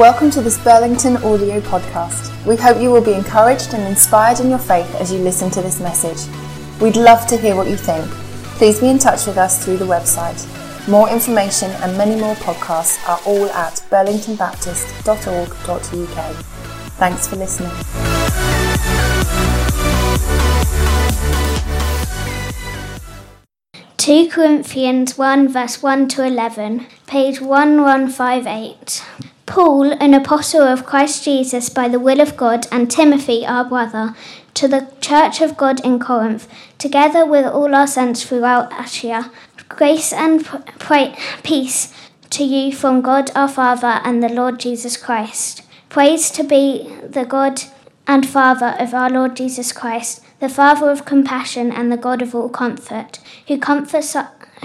Welcome to this Burlington audio podcast. We hope you will be encouraged and inspired in your faith as you listen to this message. We'd love to hear what you think. Please be in touch with us through the website. More information and many more podcasts are all at burlingtonbaptist.org.uk. Thanks for listening. 2 Corinthians 1 verse 1 to 11, page 1158. Paul, an apostle of Christ Jesus by the will of God, and Timothy, our brother, to the church of God in Corinth, together with all our saints throughout Asia, grace and pray, peace to you from God our Father and the Lord Jesus Christ. Praise to be the God and Father of our Lord Jesus Christ, the Father of compassion and the God of all comfort, who comforts,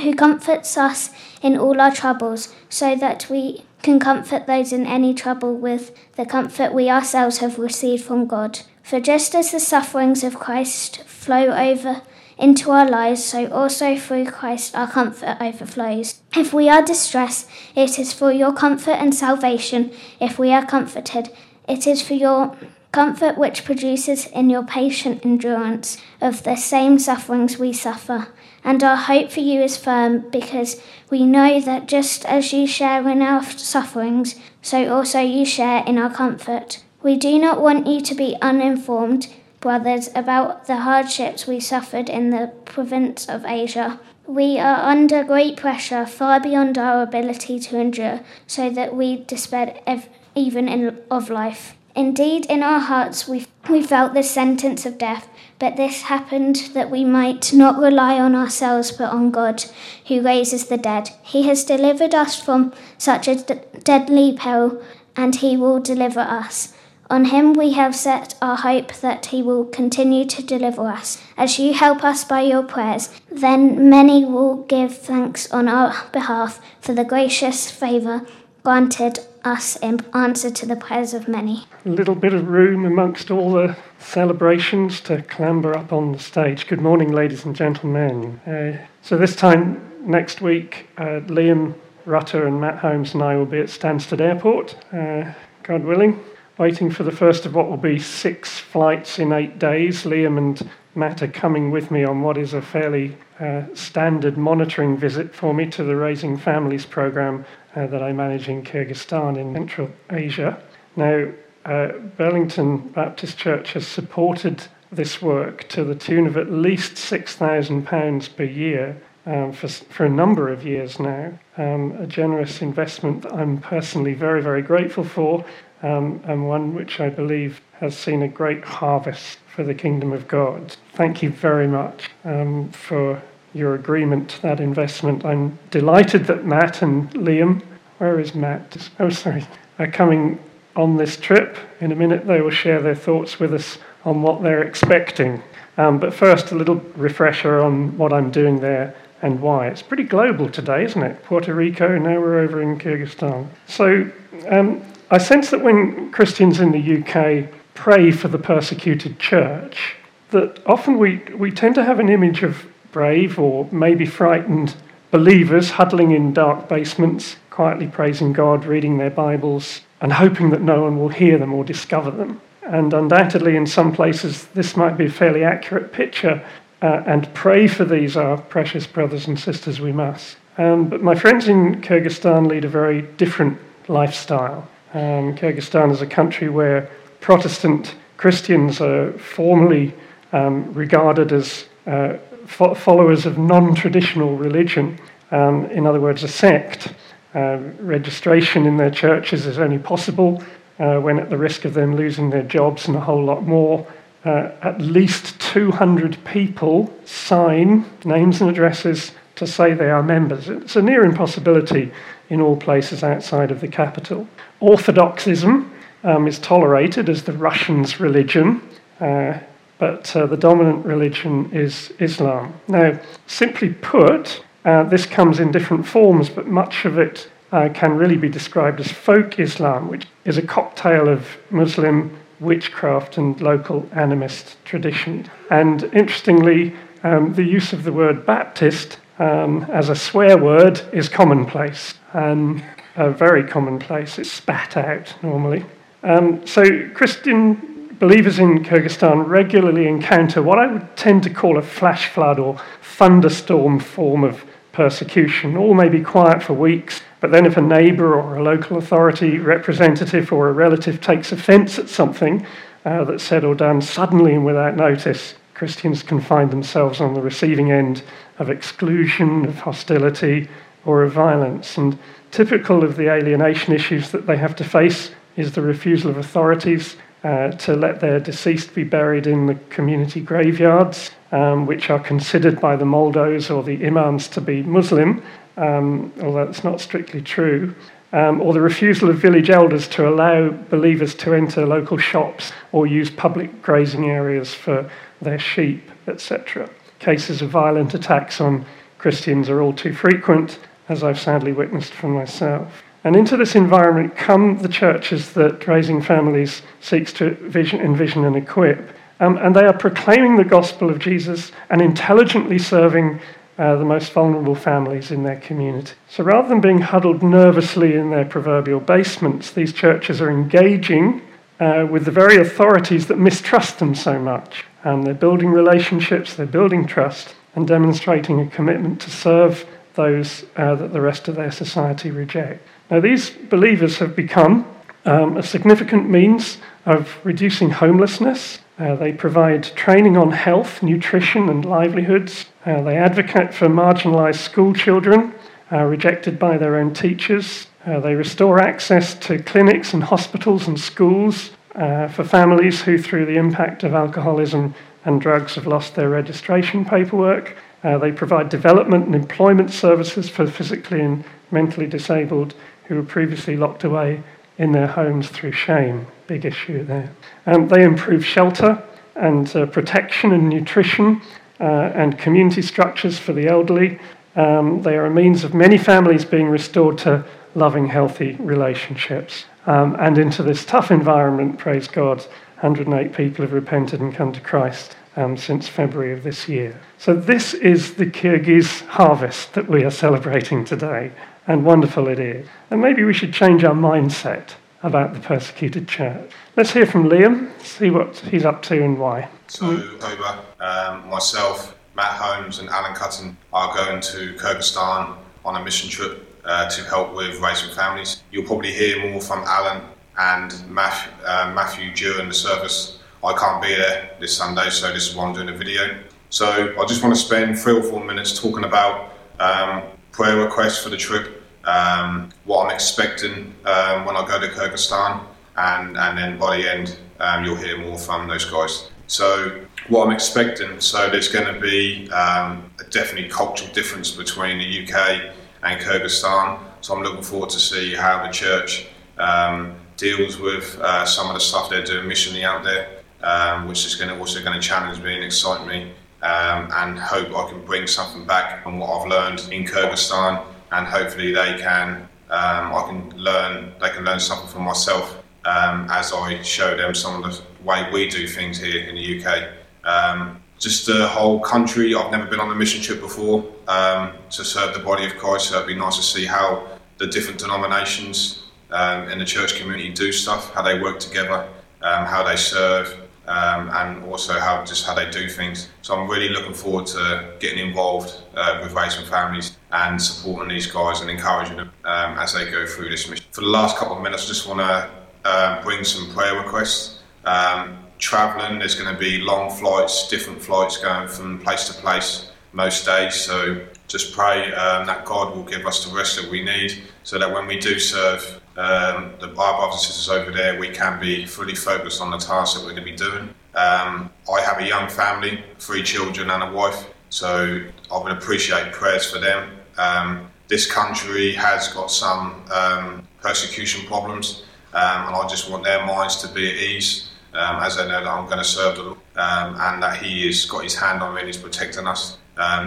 who comforts us in all our troubles, so that we can comfort those in any trouble with the comfort we ourselves have received from God. For just as the sufferings of Christ flow over into our lives, so also through Christ our comfort overflows. If we are distressed, it is for your comfort and salvation. If we are comforted, it is for your comfort which produces in your patient endurance of the same sufferings we suffer. And our hope for you is firm because we know that just as you share in our sufferings, so also you share in our comfort. We do not want you to be uninformed, brothers, about the hardships we suffered in the province of Asia. We are under great pressure, far beyond our ability to endure, so that we despaired ev- even in, of life. Indeed, in our hearts we, we felt the sentence of death. But this happened that we might not rely on ourselves but on God, who raises the dead. He has delivered us from such a d- deadly peril, and he will deliver us. On him we have set our hope that he will continue to deliver us. As you help us by your prayers, then many will give thanks on our behalf for the gracious favour granted us in answer to the prayers of many. A little bit of room amongst all the celebrations to clamber up on the stage. Good morning, ladies and gentlemen. Uh, so, this time next week, uh, Liam Rutter and Matt Holmes and I will be at Stansted Airport, uh, God willing, waiting for the first of what will be six flights in eight days. Liam and Matt are coming with me on what is a fairly uh, standard monitoring visit for me to the Raising Families program uh, that I manage in Kyrgyzstan in Central Asia. Now, uh, Burlington Baptist Church has supported this work to the tune of at least £6,000 per year um, for, for a number of years now. Um, a generous investment that I'm personally very, very grateful for, um, and one which I believe has seen a great harvest for the kingdom of God. Thank you very much um, for your agreement to that investment. I'm delighted that Matt and Liam, where is Matt? Oh, sorry, are coming on this trip. In a minute, they will share their thoughts with us on what they're expecting. Um, but first, a little refresher on what I'm doing there and why. It's pretty global today, isn't it? Puerto Rico, now we're over in Kyrgyzstan. So um, I sense that when Christians in the UK pray for the persecuted church, that often we, we tend to have an image of brave or maybe frightened believers huddling in dark basements, quietly praising God, reading their Bibles, and hoping that no one will hear them or discover them. And undoubtedly, in some places, this might be a fairly accurate picture, uh, and pray for these, our precious brothers and sisters, we must. Um, but my friends in Kyrgyzstan lead a very different lifestyle. Um, Kyrgyzstan is a country where Protestant Christians are formally um, regarded as uh, fo- followers of non traditional religion, um, in other words, a sect. Uh, registration in their churches is only possible uh, when, at the risk of them losing their jobs and a whole lot more, uh, at least 200 people sign names and addresses to say they are members. It's a near impossibility in all places outside of the capital. Orthodoxism um, is tolerated as the Russians' religion, uh, but uh, the dominant religion is Islam. Now, simply put, uh, this comes in different forms, but much of it uh, can really be described as folk Islam, which is a cocktail of Muslim witchcraft and local animist tradition. And interestingly, um, the use of the word Baptist um, as a swear word is commonplace, um, very commonplace. It's spat out normally. Um, so Christian believers in Kyrgyzstan regularly encounter what I would tend to call a flash flood or thunderstorm form of persecution. All may be quiet for weeks, but then if a neighbour or a local authority representative or a relative takes offence at something uh, that's said or done suddenly and without notice, Christians can find themselves on the receiving end of exclusion, of hostility, or of violence. And typical of the alienation issues that they have to face is the refusal of authorities uh, to let their deceased be buried in the community graveyards, um, which are considered by the Moldos or the imams to be Muslim, um, although it's not strictly true. Um, or the refusal of village elders to allow believers to enter local shops or use public grazing areas for their sheep, etc. Cases of violent attacks on Christians are all too frequent, as I've sadly witnessed for myself. And into this environment come the churches that Raising Families seeks to vision, envision and equip. Um, and they are proclaiming the gospel of Jesus and intelligently serving uh, the most vulnerable families in their community. So rather than being huddled nervously in their proverbial basements, these churches are engaging uh, with the very authorities that mistrust them so much. And they're building relationships, they're building trust, and demonstrating a commitment to serve those uh, that the rest of their society reject. Now, these believers have become um, a significant means of reducing homelessness. Uh, they provide training on health, nutrition, and livelihoods. Uh, they advocate for marginalised school children uh, rejected by their own teachers. Uh, they restore access to clinics and hospitals and schools uh, for families who, through the impact of alcoholism and drugs, have lost their registration paperwork. Uh, they provide development and employment services for physically and mentally disabled who were previously locked away in their homes through shame. Big issue there. Um, they improve shelter and uh, protection and nutrition uh, and community structures for the elderly. Um, they are a means of many families being restored to loving, healthy relationships. Um, and into this tough environment, praise God, 108 people have repented and come to Christ um, since February of this year. So, this is the Kyrgyz harvest that we are celebrating today and wonderful it is. And maybe we should change our mindset about the persecuted church. Let's hear from Liam, see what he's up to and why. So, October, um, myself, Matt Holmes, and Alan Cutton are going to Kyrgyzstan on a mission trip uh, to help with raising families. You'll probably hear more from Alan and Matthew, uh, Matthew during the service. I can't be there this Sunday, so this is why I'm doing a video. So I just want to spend three or four minutes talking about um, prayer requests for the trip, um, what I'm expecting um, when I go to Kyrgyzstan, and, and then by the end, um, you'll hear more from those guys. So, what I'm expecting, so there's going to be um, a definitely cultural difference between the UK and Kyrgyzstan. So, I'm looking forward to see how the church um, deals with uh, some of the stuff they're doing missionally out there, um, which is going to also going to challenge me and excite me um, and hope I can bring something back on what I've learned in Kyrgyzstan, and hopefully they can um, I can learn they can learn something from myself um, as I show them some of the way we do things here in the UK. Um, just the whole country. I've never been on a mission trip before um, to serve the body of Christ, so it'd be nice to see how the different denominations um, in the church community do stuff, how they work together, how they serve um, and also how just how they do things. So I'm really looking forward to getting involved uh, with raising families and supporting these guys and encouraging them um, as they go through this mission. For the last couple of minutes, I just want to uh, bring some prayer requests. Um, traveling, there's going to be long flights, different flights going from place to place most days. So just pray um, that God will give us the rest that we need so that when we do serve um, the, our brothers over there, we can be fully focused on the task that we're going to be doing. Um, I have a young family, three children and a wife, so I would appreciate prayers for them. Um, this country has got some um, persecution problems, um, and I just want their minds to be at ease um, as they know that I'm going to serve them and that He has got His hand on me and He's protecting us.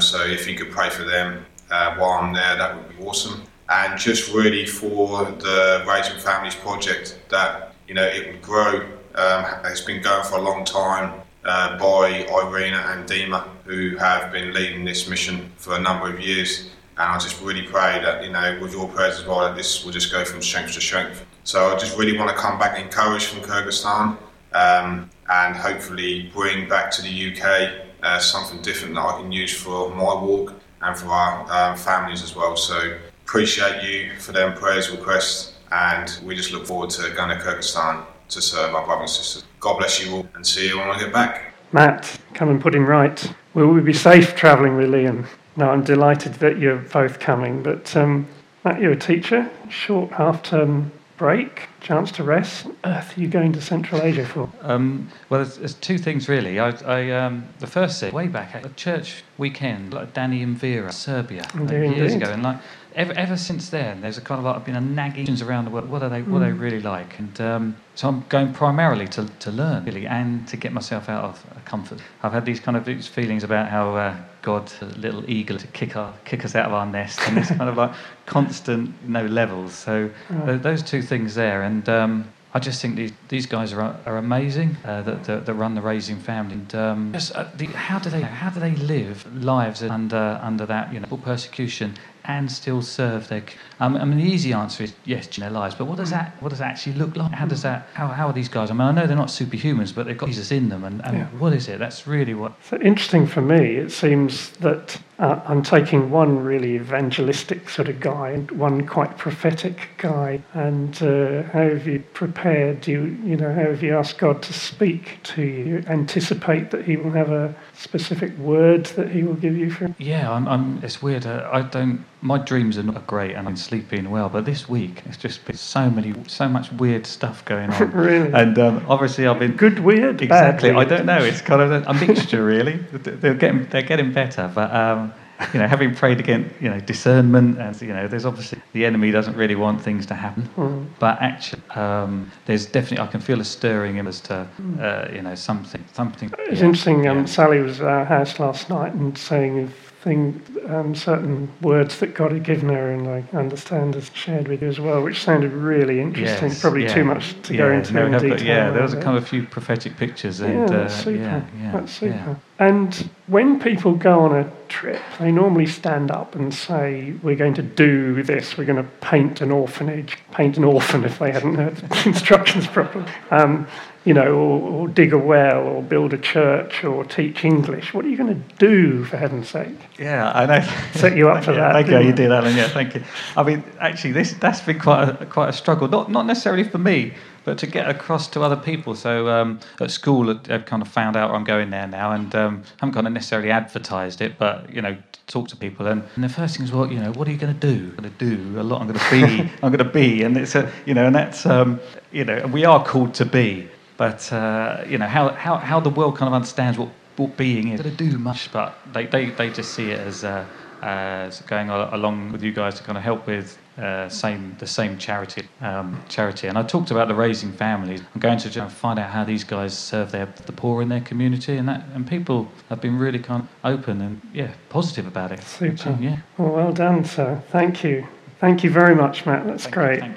so if you could pray for them uh, while I'm there, that would be awesome and just really for the Raising Families project that you know it would grow. Um, it's been going for a long time. uh, by Irina and Dima, who have been leading this mission for a number of years. And I just really pray that, you know, with your prayers as well, that this will just go from strength to strength. So I just really want to come back encouraged from Kyrgyzstan um, and hopefully bring back to the UK uh, something different that I can use for my walk and for our um, families as well. So appreciate you for them prayers requests and we just look forward to going to Kyrgyzstan to serve our brothers and sisters. God bless you all and see you when I get back. Matt, come and put him right. Will we be safe travelling with Liam? No, I'm delighted that you're both coming, but um, Matt, you're a teacher, short half term break, chance to rest. What earth are you going to Central Asia for? Um, well, there's, there's, two things really. I, I um, the first is way back at a church weekend, like Danny and Vera, Serbia, like years ago, and like ever, ever since then, there's a kind of like been a nagging around the world. What are they? What mm. are they really like? And um, so I'm going primarily to, to learn really, and to get myself out of comfort. I've had these kind of these feelings about how uh, God, a little eagle, to kick our kick us out of our nest, and this kind of like constant you know levels. So right. those two things there, and um, I just think these, these guys are, are amazing uh, that, that, that, run the Raising Family. And um, just, uh, the, how do they how do they live lives under under that you know persecution and still serve their. Um, I mean, the easy answer is yes, in their lives. But what does that what does that actually look like? How does that how, how are these guys? I mean, I know they're not superhumans, but they've got Jesus in them. And, and yeah. what is it? That's really what. So interesting for me. It seems that uh, I'm taking one really evangelistic sort of guy and one quite prophetic guy. And uh, how have you prepared? Do you you know how have you asked God to speak to you? Anticipate that He will have a specific word that He will give you for. Yeah, I'm. I'm it's weird. Uh, I don't my dreams are not great and I'm sleeping well, but this week it's just been so many, so much weird stuff going on. really? And um, obviously I've been good weird. Exactly. Weird. I don't know. It's kind of a, mixture, really. They're getting, they're getting better, but um, you know, having prayed against, you know, discernment, and you know, there's obviously the enemy doesn't really want things to happen, mm. but actually, um, there's definitely I can feel a stirring in as to, uh, you know, something, something. It's yeah, interesting. Um, Sally was at our house last night and saying if thing, um, certain words that God had given her, and I understand has shared with you as well, which sounded really interesting. Yes, Probably yeah. too much to yeah, go into no, in no, detail. yeah, there was a kind of a few prophetic pictures. And, yeah, that's uh, super. Yeah, yeah, that's super. And when people go on a trip, they normally stand up and say, "We're going to do this. We're going to paint an orphanage, paint an orphan." If they hadn't heard the instructions properly. Um, you know, or, or, dig a well, or build a church, or teach English. What are you going to do, for heaven's sake? Yeah, I know. Set you up for yeah, that. Thank you. You did, Alan. Yeah, thank you. I mean, actually, this that's been quite a, quite a struggle. Not not necessarily for me, but to get across to other people. So um, at school, I've kind of found out I'm going there now, and um, haven't kind of necessarily advertised it, but you know, talk to people. And, and the first thing is, well, you know, what are you going to do? I'm going to do a lot. I'm going to be. I'm going to be, and it's a, you know, and that's, um, you know, we are called to be. But uh, you know how, how, how the world kind of understands what, what being is. They do much, but they, they, they just see it as, uh, as going along with you guys to kind of help with uh, same the same charity um, charity. And I talked about the raising families. I'm going to find out how these guys serve their the poor in their community, and that and people have been really kind of open and yeah positive about it. Super. Which, yeah. Well, well done, sir. Thank you. Thank you very much, Matt. That's Thank great. You.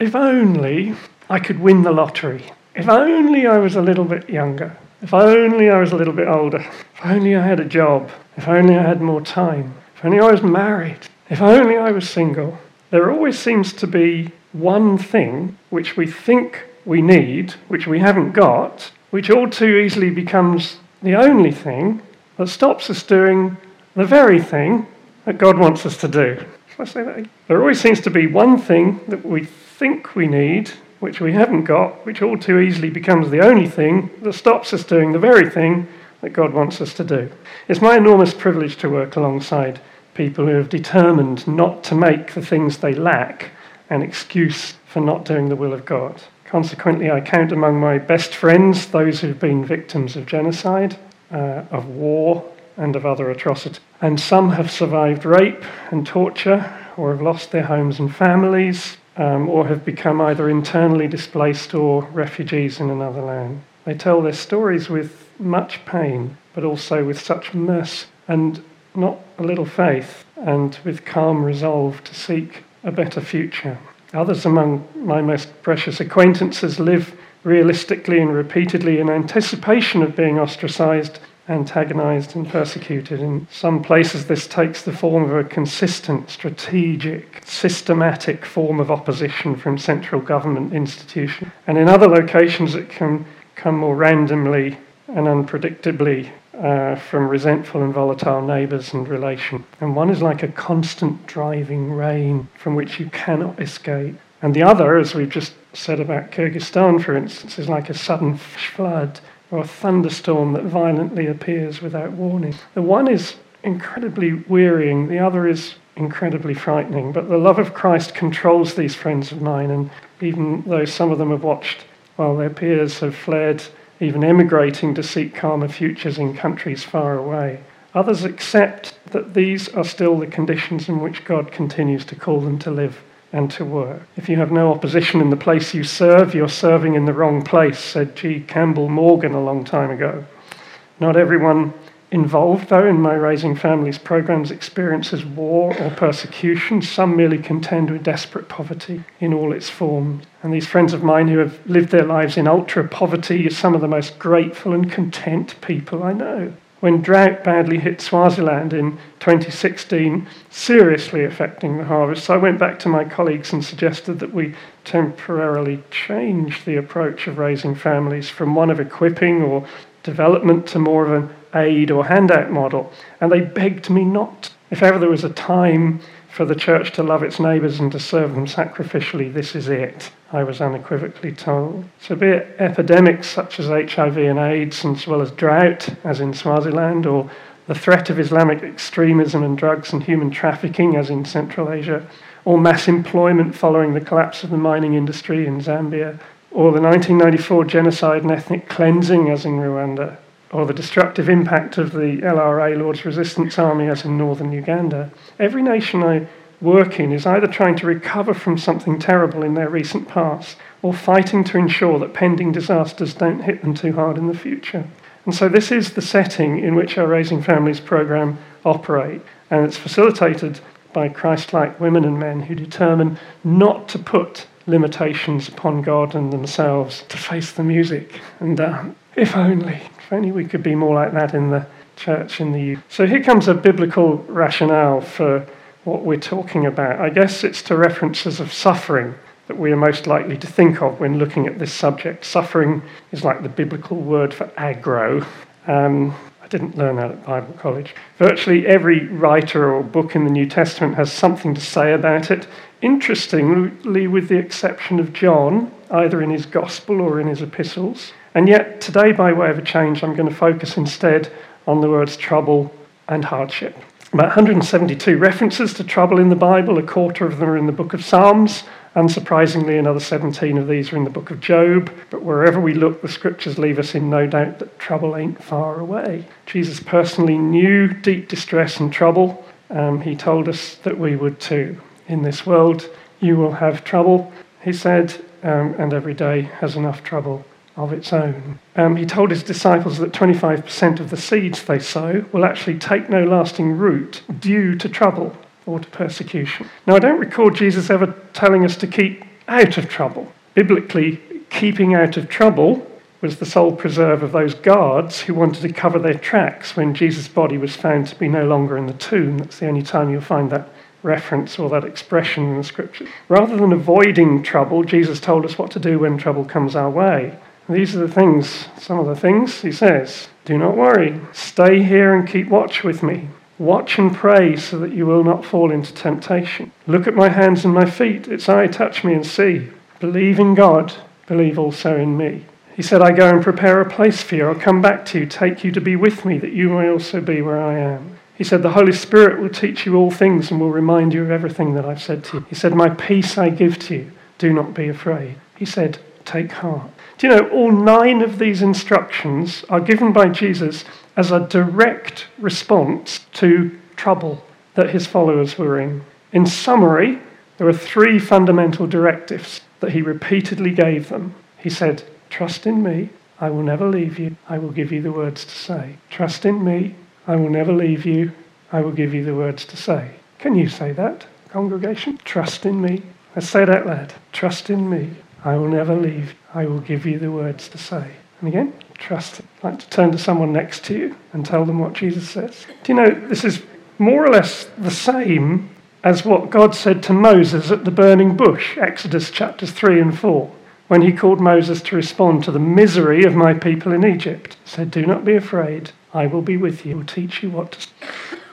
If only I could win the lottery. If only I was a little bit younger. If only I was a little bit older. If only I had a job. If only I had more time. If only I was married. If only I was single. There always seems to be one thing which we think we need, which we haven't got, which all too easily becomes the only thing that stops us doing the very thing that God wants us to do. Shall I say that? There always seems to be one thing that we think we need, which we haven't got, which all too easily becomes the only thing that stops us doing the very thing that God wants us to do. It's my enormous privilege to work alongside people who have determined not to make the things they lack an excuse for not doing the will of God. Consequently, I count among my best friends those who've been victims of genocide, uh, of war, and of other atrocities. And some have survived rape and torture, or have lost their homes and families, um, or have become either internally displaced or refugees in another land. They tell their stories with much pain, but also with such mercy and not a little faith, and with calm resolve to seek a better future. Others among my most precious acquaintances live realistically and repeatedly in anticipation of being ostracized, antagonized, and persecuted. In some places, this takes the form of a consistent, strategic, systematic form of opposition from central government institutions. And in other locations, it can come more randomly and unpredictably uh, from resentful and volatile neighbours and relation. And one is like a constant driving rain from which you cannot escape. And the other, as we've just said about Kyrgyzstan, for instance, is like a sudden flood or a thunderstorm that violently appears without warning. The one is incredibly wearying, the other is incredibly frightening. But the love of Christ controls these friends of mine, and even though some of them have watched while their peers have fled even emigrating to seek calmer futures in countries far away. Others accept that these are still the conditions in which God continues to call them to live and to work. If you have no opposition in the place you serve, you're serving in the wrong place, said G. Campbell Morgan a long time ago. Not everyone involved, though, in my Raising Families programs experiences war or persecution. Some merely contend with desperate poverty in all its forms. And these friends of mine who have lived their lives in ultra poverty are some of the most grateful and content people I know. When drought badly hit Swaziland in 2016, seriously affecting the harvest, So I went back to my colleagues and suggested that we temporarily change the approach of raising families from one of equipping or development to more of an aid or handout model. And they begged me not. If ever there was a time for the church to love its neighbours and to serve them sacrificially, this is it, I was unequivocally told. So, be it epidemics such as HIV and AIDS, as well as drought, as in Swaziland, or the threat of Islamic extremism and drugs and human trafficking, as in Central Asia, or mass employment following the collapse of the mining industry in Zambia, or the 1994 genocide and ethnic cleansing, as in Rwanda, or the destructive impact of the LRA, Lord's Resistance Army, as in northern Uganda. Every nation I work in is either trying to recover from something terrible in their recent past or fighting to ensure that pending disasters don't hit them too hard in the future. And so, this is the setting in which our Raising Families program operate, and it's facilitated by Christ like women and men who determine not to put limitations upon God and themselves to face the music. And uh, if only if only we could be more like that in the church in the UK. So here comes a biblical rationale for what we're talking about. I guess it's to references of suffering that we are most likely to think of when looking at this subject. Suffering is like the biblical word for aggro. Um, I didn't learn that at Bible college. Virtually every writer or book in the New Testament has something to say about it. Interestingly, with the exception of John, either in his gospel or in his epistles, and yet, today, by way of a change, I'm going to focus instead on the words trouble and hardship. About 172 references to trouble in the Bible, a quarter of them are in the book of Psalms. Unsurprisingly, another 17 of these are in the book of Job. But wherever we look, the scriptures leave us in no doubt that trouble ain't far away. Jesus personally knew deep distress and trouble. Um, he told us that we would too. In this world, you will have trouble, he said, um, and every day has enough trouble of its own. Um, he told his disciples that 25% of the seeds they sow will actually take no lasting root due to trouble or to persecution. Now, I don't recall Jesus ever telling us to keep out of trouble. Biblically, keeping out of trouble was the sole preserve of those guards who wanted to cover their tracks when Jesus' body was found to be no longer in the tomb. That's the only time you'll find that reference or that expression in the scriptures. Rather than avoiding trouble, Jesus told us what to do when trouble comes our way. These are the things, some of the things he says. Do not worry. Stay here and keep watch with me. Watch and pray so that you will not fall into temptation. Look at my hands and my feet. It's I. Touch me and see. Believe in God. Believe also in me. He said, I go and prepare a place for you. I'll come back to you, take you to be with me, that you may also be where I am. He said, The Holy Spirit will teach you all things and will remind you of everything that I've said to you. He said, My peace I give to you. Do not be afraid. He said, Take heart. Do you know, all nine of these instructions are given by Jesus as a direct response to trouble that his followers were in. In summary, there are three fundamental directives that he repeatedly gave them. He said, Trust in me, I will never leave you, I will give you the words to say. Trust in me, I will never leave you, I will give you the words to say. Can you say that, congregation? Trust in me. Let's say it out loud. Trust in me, I will never leave. I will give you the words to say. And again, trust. Like to turn to someone next to you and tell them what Jesus says. Do you know, this is more or less the same as what God said to Moses at the burning bush, Exodus chapters 3 and 4, when he called Moses to respond to the misery of my people in Egypt. He said, Do not be afraid, I will be with you, I will teach you what to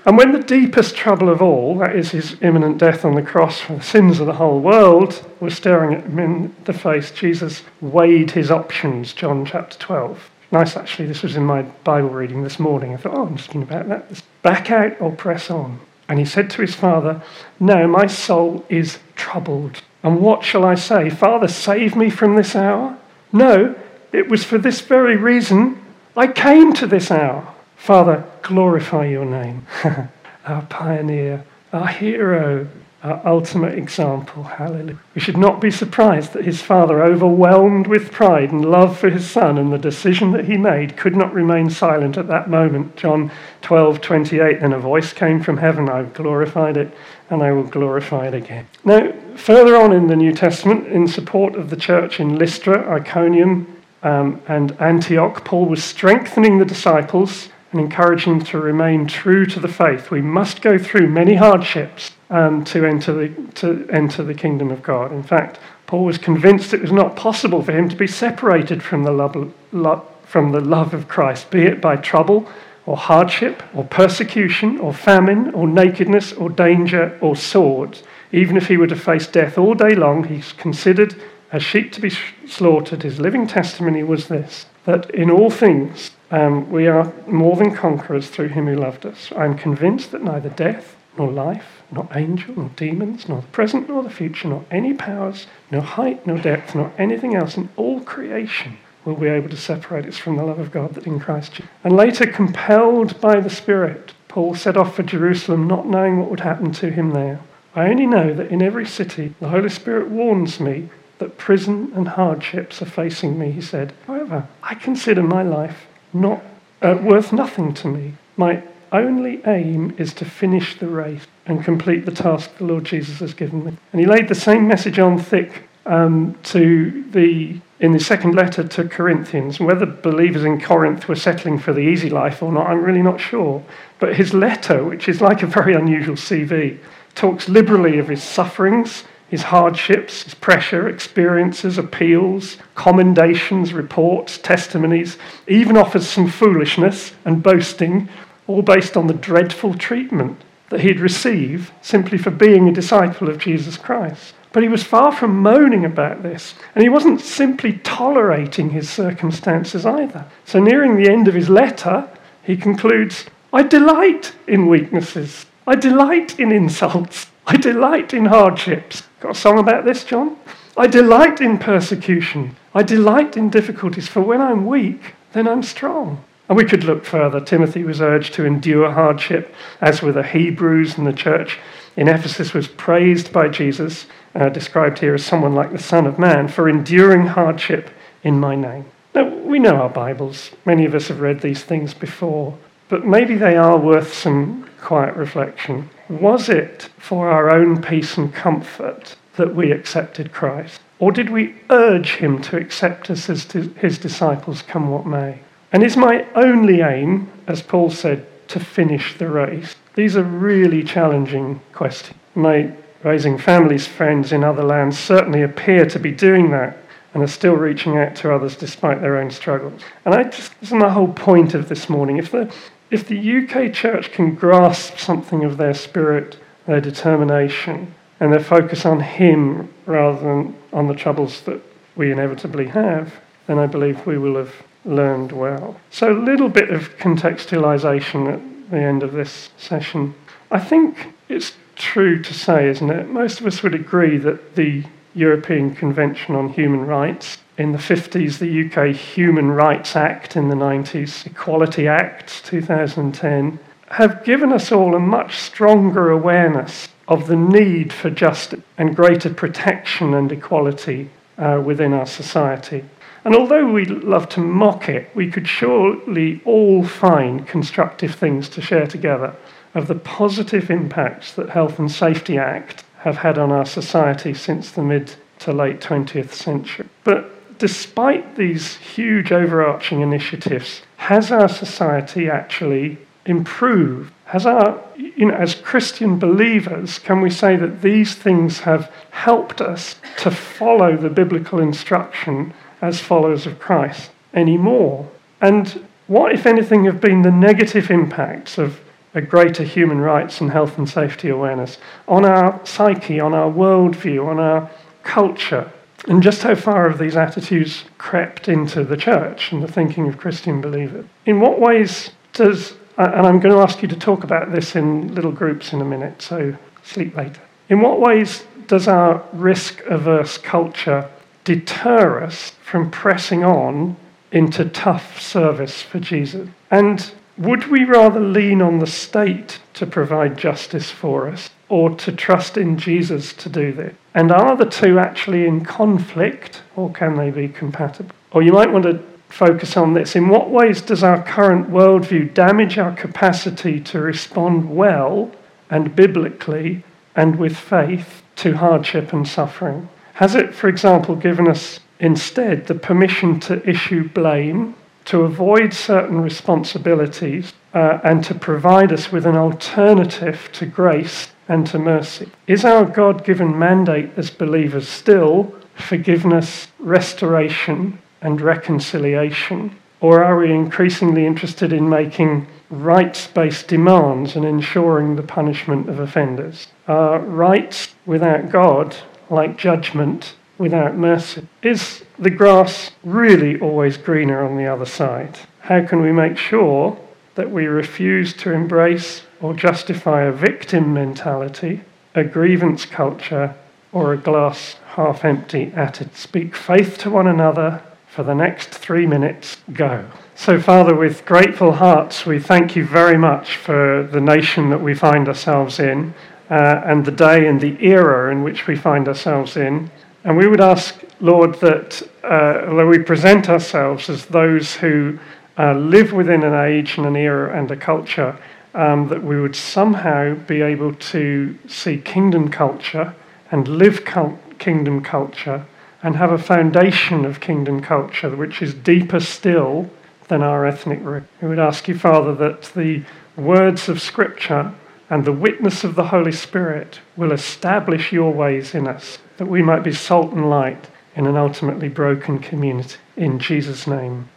and when the deepest trouble of all, that is his imminent death on the cross for the sins of the whole world, was staring at him in the face, Jesus weighed his options, John chapter 12. Nice, actually, this was in my Bible reading this morning. I thought, oh, I'm thinking about that. Back out or press on. And he said to his father, No, my soul is troubled. And what shall I say? Father, save me from this hour? No, it was for this very reason I came to this hour. Father, glorify your name. our pioneer, our hero, our ultimate example. Hallelujah. We should not be surprised that his father, overwhelmed with pride and love for his son and the decision that he made, could not remain silent at that moment. John 12, 28. Then a voice came from heaven. I've glorified it and I will glorify it again. Now, further on in the New Testament, in support of the church in Lystra, Iconium, um, and Antioch, Paul was strengthening the disciples and encourage to remain true to the faith. We must go through many hardships um, to, enter the, to enter the kingdom of God. In fact, Paul was convinced it was not possible for him to be separated from the love, love, from the love of Christ, be it by trouble or hardship or persecution or famine or nakedness or danger or sword. Even if he were to face death all day long, he's considered as sheep to be slaughtered. His living testimony was this that in all things um, we are more than conquerors through him who loved us. I am convinced that neither death, nor life, nor angel, nor demons, nor the present, nor the future, nor any powers, nor height, nor depth, nor anything else in all creation will be able to separate us from the love of God that in Christ Jesus. And later, compelled by the Spirit, Paul set off for Jerusalem, not knowing what would happen to him there. I only know that in every city the Holy Spirit warns me that prison and hardships are facing me, he said. However, I consider my life not uh, worth nothing to me. My only aim is to finish the race and complete the task the Lord Jesus has given me. And he laid the same message on thick um, to the in the second letter to Corinthians. Whether believers in Corinth were settling for the easy life or not, I'm really not sure. But his letter, which is like a very unusual CV, talks liberally of his sufferings his hardships, his pressure, experiences, appeals, commendations, reports, testimonies, even offers some foolishness and boasting, all based on the dreadful treatment that he'd receive simply for being a disciple of Jesus Christ. But he was far from moaning about this, and he wasn't simply tolerating his circumstances either. So, nearing the end of his letter, he concludes I delight in weaknesses, I delight in insults, I delight in hardships. Got a song about this, John? I delight in persecution. I delight in difficulties, for when I'm weak, then I'm strong. And we could look further. Timothy was urged to endure hardship, as were the Hebrews and the church in Ephesus was praised by Jesus, uh, described here as someone like the Son of Man, for enduring hardship in my name. Now, we know our Bibles. Many of us have read these things before, but maybe they are worth some quiet reflection. Was it for our own peace and comfort that we accepted Christ? Or did we urge him to accept us as his disciples, come what may? And is my only aim, as Paul said, to finish the race? These are really challenging questions. My raising families, friends in other lands certainly appear to be doing that and are still reaching out to others despite their own struggles. And I just, this is my whole point of this morning. If the, if the UK church can grasp something of their spirit, their determination, and their focus on Him rather than on the troubles that we inevitably have, then I believe we will have learned well. So, a little bit of contextualization at the end of this session. I think it's true to say, isn't it? Most of us would agree that the European Convention on Human Rights in the 50s, the UK Human Rights Act in the 90s, Equality Act 2010, have given us all a much stronger awareness of the need for justice and greater protection and equality uh, within our society. And although we love to mock it, we could surely all find constructive things to share together of the positive impacts that Health and Safety Act have had on our society since the mid to late 20th century. But despite these huge overarching initiatives, has our society actually improved? Has our, you know, as Christian believers, can we say that these things have helped us to follow the biblical instruction as followers of Christ anymore? And what, if anything, have been the negative impacts of a greater human rights and health and safety awareness on our psyche, on our worldview, on our culture? And just how far have these attitudes crept into the church and the thinking of Christian believers? In what ways does, and I'm going to ask you to talk about this in little groups in a minute, so sleep later. In what ways does our risk averse culture deter us from pressing on into tough service for Jesus? And would we rather lean on the state to provide justice for us or to trust in Jesus to do this? And are the two actually in conflict or can they be compatible? Or you might want to focus on this. In what ways does our current worldview damage our capacity to respond well and biblically and with faith to hardship and suffering? Has it, for example, given us instead the permission to issue blame, to avoid certain responsibilities, uh, and to provide us with an alternative to grace and to mercy? Is our God given mandate as believers still forgiveness, restoration, and reconciliation? Or are we increasingly interested in making rights based demands and ensuring the punishment of offenders? Are rights without God like judgment without mercy? Is the grass really always greener on the other side? How can we make sure that we refuse to embrace or justify a victim mentality, a grievance culture, or a glass half empty attitude? Speak faith to one another for the next three minutes. Go. So, Father, with grateful hearts, we thank you very much for the nation that we find ourselves in uh, and the day and the era in which we find ourselves in. And we would ask, Lord, that uh, we present ourselves as those who uh, live within an age and an era and a culture, um, that we would somehow be able to see kingdom culture and live cult- kingdom culture and have a foundation of kingdom culture which is deeper still than our ethnic root. We would ask you, Father, that the words of Scripture and the witness of the Holy Spirit will establish your ways in us, that we might be salt and light in an ultimately broken community. In Jesus' name,